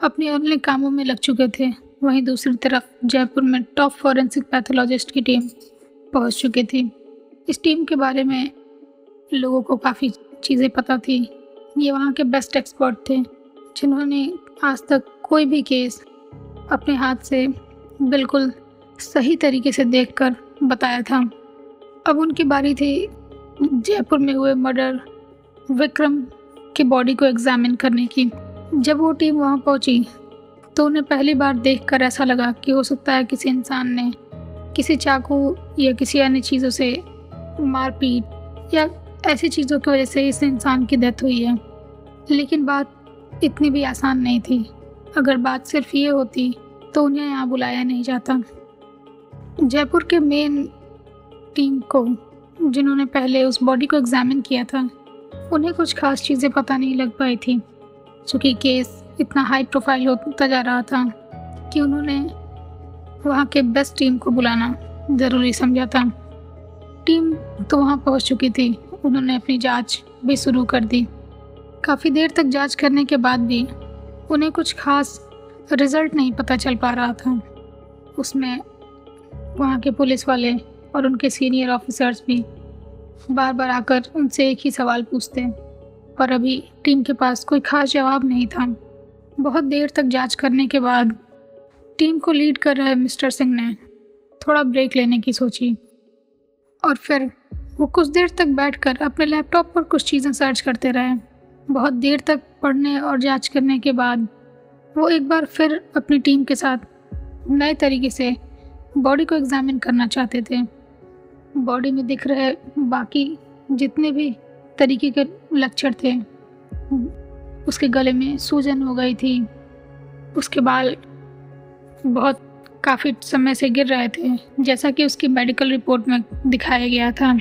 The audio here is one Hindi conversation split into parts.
अपने अन्य कामों में लग चुके थे। वहीं दूसरी तरफ़ जयपुर में टॉप फॉरेंसिक पैथोलॉजिस्ट की टीम पहुँच चुकी थी। इस टीम के बारे में लोगों को काफ़ी चीज़ें पता थी। ये वहाँ के बेस्ट एक्सपर्ट थे, जिन्होंने आज तक कोई भी केस अपने हाथ से बिल्कुल सही तरीके से देखकर बताया था। अब उनकी बारी थी जयपुर में हुए मर्डर विक्रम की बॉडी को एग्जामिन करने की। जब वो टीम वहाँ पहुँची तो उन्हें पहली बार देखकर ऐसा लगा कि हो सकता है किसी इंसान ने किसी चाकू या किसी अन्य चीज़ों से मारपीट या ऐसी चीज़ों की वजह से इस इंसान की डेथ हुई है। लेकिन बात इतनी भी आसान नहीं थी। अगर बात सिर्फ़ ये होती तो उन्हें यहाँ बुलाया नहीं जाता। जयपुर के मेन टीम को, जिन्होंने पहले उस बॉडी को एग्जामिन किया था, उन्हें कुछ खास चीज़ें पता नहीं लग पाई थी। चूँकि केस इतना हाई प्रोफ़ाइल होता जा रहा था कि उन्होंने वहाँ के बेस्ट टीम को बुलाना ज़रूरी समझा था। टीम तो वहाँ पहुँच चुकी थी। उन्होंने अपनी जाँच भी शुरू कर दी। काफ़ी देर तक जाँच करने के बाद भी उन्हें कुछ खास रिज़ल्ट नहीं पता चल पा रहा था। उसमें वहाँ के पुलिस वाले और उनके सीनियर ऑफिसर्स भी बार बार आकर उनसे एक ही सवाल पूछते। पर अभी टीम के पास कोई खास जवाब नहीं था। बहुत देर तक जाँच करने के बाद टीम को लीड कर रहे मिस्टर सिंह ने थोड़ा ब्रेक लेने की सोची। और फिर वो कुछ देर तक बैठकर अपने लैपटॉप पर कुछ चीज़ें सर्च करते रहे। बहुत देर तक पढ़ने और जाँच करने के बाद वो एक बार फिर अपनी टीम के साथ नए तरीके से बॉडी को एग्जामिन करना चाहते थे। बॉडी में दिख रहे बाकी जितने भी तरीके के लक्षण थे। उसके गले में सूजन हो गई थी। उसके बाल बहुत काफ़ी समय से गिर रहे थे, जैसा कि उसकी मेडिकल रिपोर्ट में दिखाया गया था।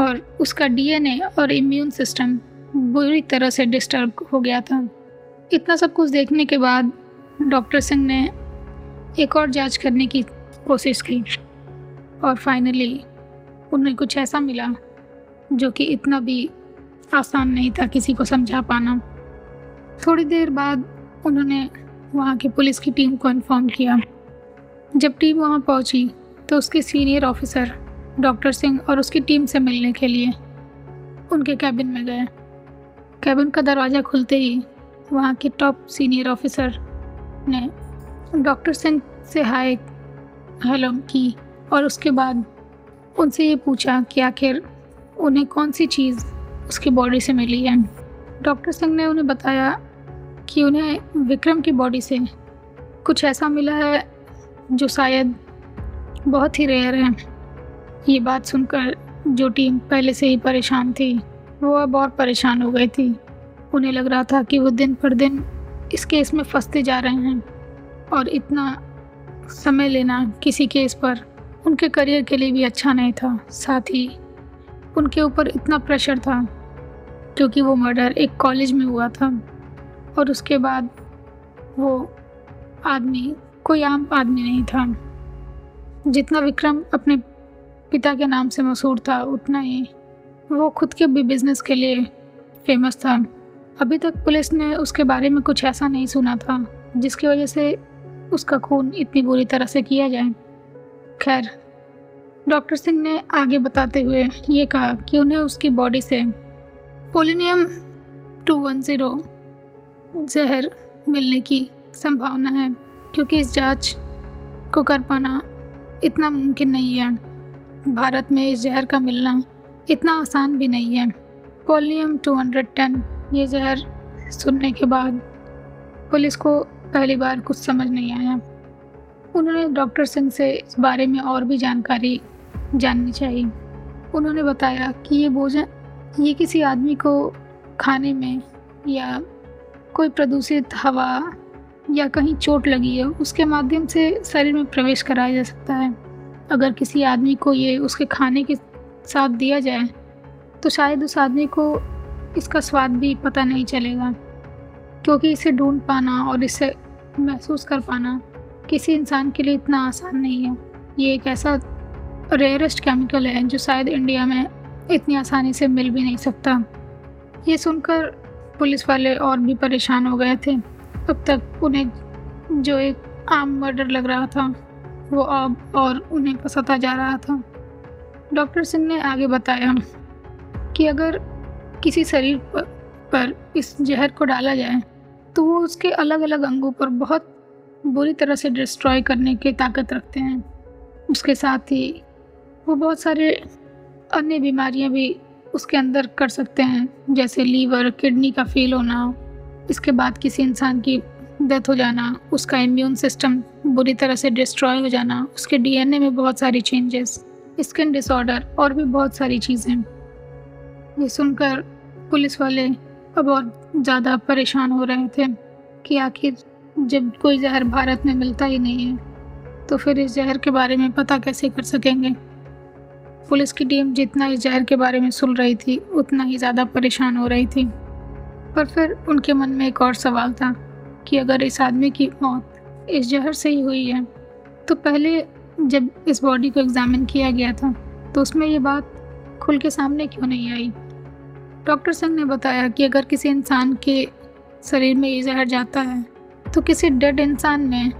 और उसका डीएनए और इम्यून सिस्टम बुरी तरह से डिस्टर्ब हो गया था। इतना सब कुछ देखने के बाद डॉक्टर सिंह ने एक और जाँच करने की कोशिश की और फाइनली उन्हें कुछ ऐसा मिला जो कि इतना भी आसान नहीं था किसी को समझा पाना। थोड़ी देर बाद उन्होंने वहाँ की पुलिस की टीम को इन्फॉर्म किया। जब टीम वहाँ पहुँची तो उसके सीनियर ऑफिसर डॉक्टर सिंह और उसकी टीम से मिलने के लिए उनके कैबिन में गए। कैबिन का दरवाज़ा खुलते ही वहाँ के टॉप सीनियर ऑफिसर ने डॉक्टर सिंह से हाय हेलो की और उसके बाद उनसे ये पूछा कि आखिर उन्हें कौन सी चीज़ उसकी बॉडी से मिली? है डॉक्टर सिंह ने उन्हें बताया कि उन्हें विक्रम की बॉडी से कुछ ऐसा मिला है जो शायद बहुत ही रेयर है। ये बात सुनकर जो टीम पहले से ही परेशान थी, वो अब और परेशान हो गई थी। उन्हें लग रहा था कि वो दिन पर दिन इस केस में फंसते जा रहे हैं और इतना समय लेना किसी केस पर उनके करियर के लिए भी अच्छा नहीं था। साथ ही उनके ऊपर इतना प्रेशर था क्योंकि वो मर्डर एक कॉलेज में हुआ था और उसके बाद वो आदमी, कोई आम आदमी नहीं था। जितना विक्रम अपने पिता के नाम से मशहूर था, उतना ही वो खुद के भी बिज़नेस के लिए फ़ेमस था। अभी तक पुलिस ने उसके बारे में कुछ ऐसा नहीं सुना था, जिसकी वजह से उसका खून इतनी बुरी तरह से किया जाए। खैर डॉक्टर सिंह ने आगे बताते हुए ये कहा कि उन्हें उसकी बॉडी से पोलिनियम टू वन ज़ीरो जहर मिलने की संभावना है, क्योंकि इस जाँच को कर पाना इतना मुमकिन नहीं है। भारत में इस जहर का मिलना इतना आसान भी नहीं है। हंड्रेड टेन ये जहर सुनने के बाद पुलिस को पहली बार कुछ समझ नहीं आया। उन्होंने डॉक्टर सिंह से इस बारे में और भी जानकारी जाननी चाहिए। उन्होंने बताया कि ये भोजन, ये किसी आदमी को खाने में या कोई प्रदूषित हवा या कहीं चोट लगी है, उसके माध्यम से शरीर में प्रवेश कराया जा सकता है। अगर किसी आदमी को ये उसके खाने के साथ दिया जाए तो शायद उस आदमी को इसका स्वाद भी पता नहीं चलेगा, क्योंकि इसे ढूंढ पाना और इसे महसूस कर पाना किसी इंसान के लिए इतना आसान नहीं है। ये एक ऐसा रेयरेस्ट केमिकल है जो शायद इंडिया में इतनी आसानी से मिल भी नहीं सकता। ये सुनकर पुलिस वाले और भी परेशान हो गए थे। अब तक उन्हें जो एक आम मर्डर लग रहा था वो अब और उन्हें पसंदा जा रहा था। डॉक्टर सिंह ने आगे बताया कि अगर किसी शरीर पर, पर इस जहर को डाला जाए तो वो उसके अलग अलग अंगों पर बहुत बुरी तरह से डिस्ट्रॉय करने की ताकत रखते हैं। उसके साथ ही वो बहुत सारे अन्य बीमारियाँ भी उसके अंदर कर सकते हैं, जैसे लीवर, किडनी का फेल होना, इसके बाद किसी इंसान की डेथ हो जाना, उसका इम्यून सिस्टम बुरी तरह से डिस्ट्रॉय हो जाना, उसके डीएनए में बहुत सारी चेंजेस स्किन डिसऑर्डर और भी बहुत सारी चीज़ें। ये सुनकर पुलिस वाले अब और ज़्यादा परेशान हो रहे थे कि आखिर जब कोई जहर भारत में मिलता ही नहीं है तो फिर इस जहर के बारे में पता कैसे कर सकेंगे? पुलिस की टीम जितना इस जहर के बारे में सुन रही थी, उतना ही ज़्यादा परेशान हो रही थी। पर फिर उनके मन में एक और सवाल था कि अगर इस आदमी की मौत इस जहर से ही हुई है तो पहले जब इस बॉडी को एग्ज़ामिन किया गया था तो उसमें ये बात खुल के सामने क्यों नहीं आई? डॉक्टर सिंह ने बताया कि अगर किसी इंसान के शरीर में ये जहर जाता है तो किसी डेड इंसान में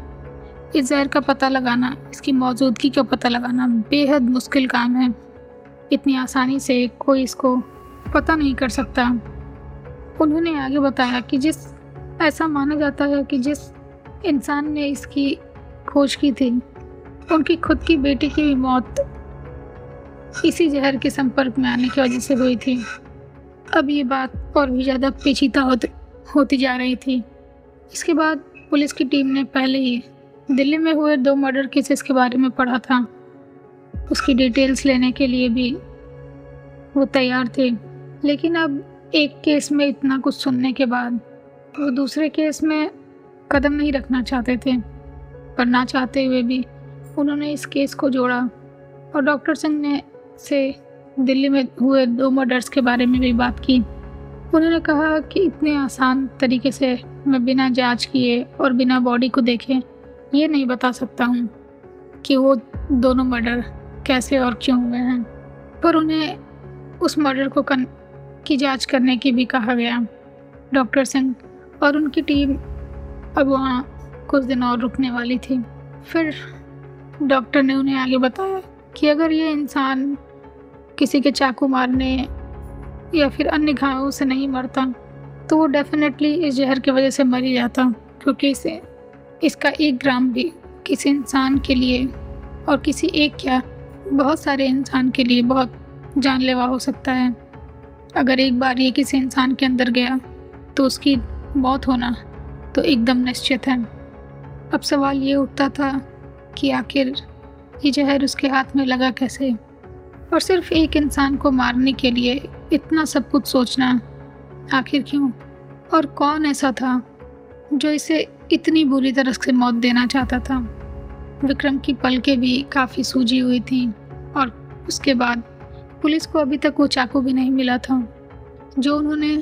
इस जहर का पता लगाना, इसकी मौजूदगी का पता लगाना बेहद मुश्किल काम है। इतनी आसानी से कोई इसको पता नहीं कर सकता। उन्होंने आगे बताया कि जिस, ऐसा माना जाता है कि जिस इंसान ने इसकी खोज की थी, उनकी खुद की बेटी की भी मौत इसी जहर के संपर्क में आने की वजह से हुई थी। अब ये बात और भी ज़्यादा पेचीदा होती होती जा रही थी। इसके बाद पुलिस की टीम ने पहले ही दिल्ली में हुए दो मर्डर केसेस के बारे में पढ़ा था। उसकी डिटेल्स लेने के लिए भी वो तैयार थे। लेकिन अब एक केस में इतना कुछ सुनने के बाद वो दूसरे केस में कदम नहीं रखना चाहते थे, पर ना चाहते हुए भी उन्होंने इस केस को जोड़ा। और डॉक्टर सिंह ने से दिल्ली में हुए दो मर्डर्स के बारे में भी बात की। उन्होंने कहा कि इतने आसान तरीके से मैं बिना जाँच किए और बिना बॉडी को देखे ये नहीं बता सकता हूँ कि वो दोनों मर्डर कैसे और क्यों हुए हैं। पर उन्हें उस मर्डर को कन की जाँच करने की भी कहा गया। डॉक्टर सिंह और उनकी टीम अब वहाँ कुछ दिन और रुकने वाली थी। फिर डॉक्टर ने उन्हें आगे बताया कि अगर ये इंसान किसी के चाकू मारने या फिर अन्य घावों से नहीं मरता तो वो डेफिनेटली इस जहर की वजह से मर ही जाता, क्योंकि इसे इसका एक ग्राम भी किसी इंसान के लिए और किसी एक क्या बहुत सारे इंसान के लिए बहुत जानलेवा हो सकता है। अगर एक बार ये किसी इंसान के अंदर गया तो उसकी मौत होना तो एकदम निश्चित है। अब सवाल ये उठता था कि आखिर ये जहर उसके हाथ में लगा कैसे? और सिर्फ़ एक इंसान को मारने के लिए इतना सब कुछ सोचना आखिर क्यों? और कौन ऐसा था जो इसे इतनी बुरी तरह से मौत देना चाहता था। विक्रम की पलकें भी काफ़ी सूजी हुई थी और उसके बाद पुलिस को अभी तक वो चाकू भी नहीं मिला था, जो उन्होंने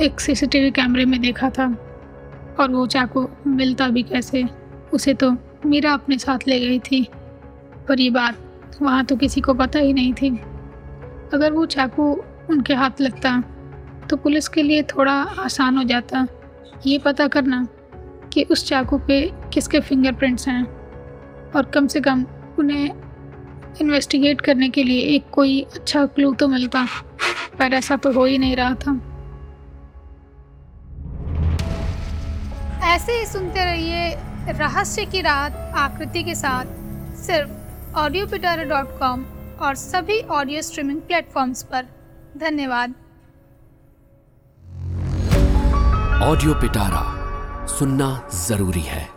एक सीसीटीवी कैमरे में देखा था। और वो चाकू मिलता भी कैसे, उसे तो मीरा अपने साथ ले गई थी, पर ये बात वहाँ तो किसी को पता ही नहीं थी। अगर वो चाकू उनके हाथ लगता तो पुलिस के लिए थोड़ा आसान हो जाता, ये पता करना कि उस चाकू पे किसके फिंगरप्रिंट्स हैं? और कम से कम उन्हें इन्वेस्टिगेट करने के लिए एक कोई अच्छा क्लू तो मिलता पर ऐसा तो हो ही नहीं रहा था। ऐसे ही सुनते रहिए रहस्य की रात आकृति के साथ सिर्फ़ ऑडियो पिटारा डॉट कॉम और सभी ऑडियो स्ट्रीमिंग प्लेटफॉर्म्स पर। धन्यवाद। ऑडियो पिटारा सुनना ज़रूरी है।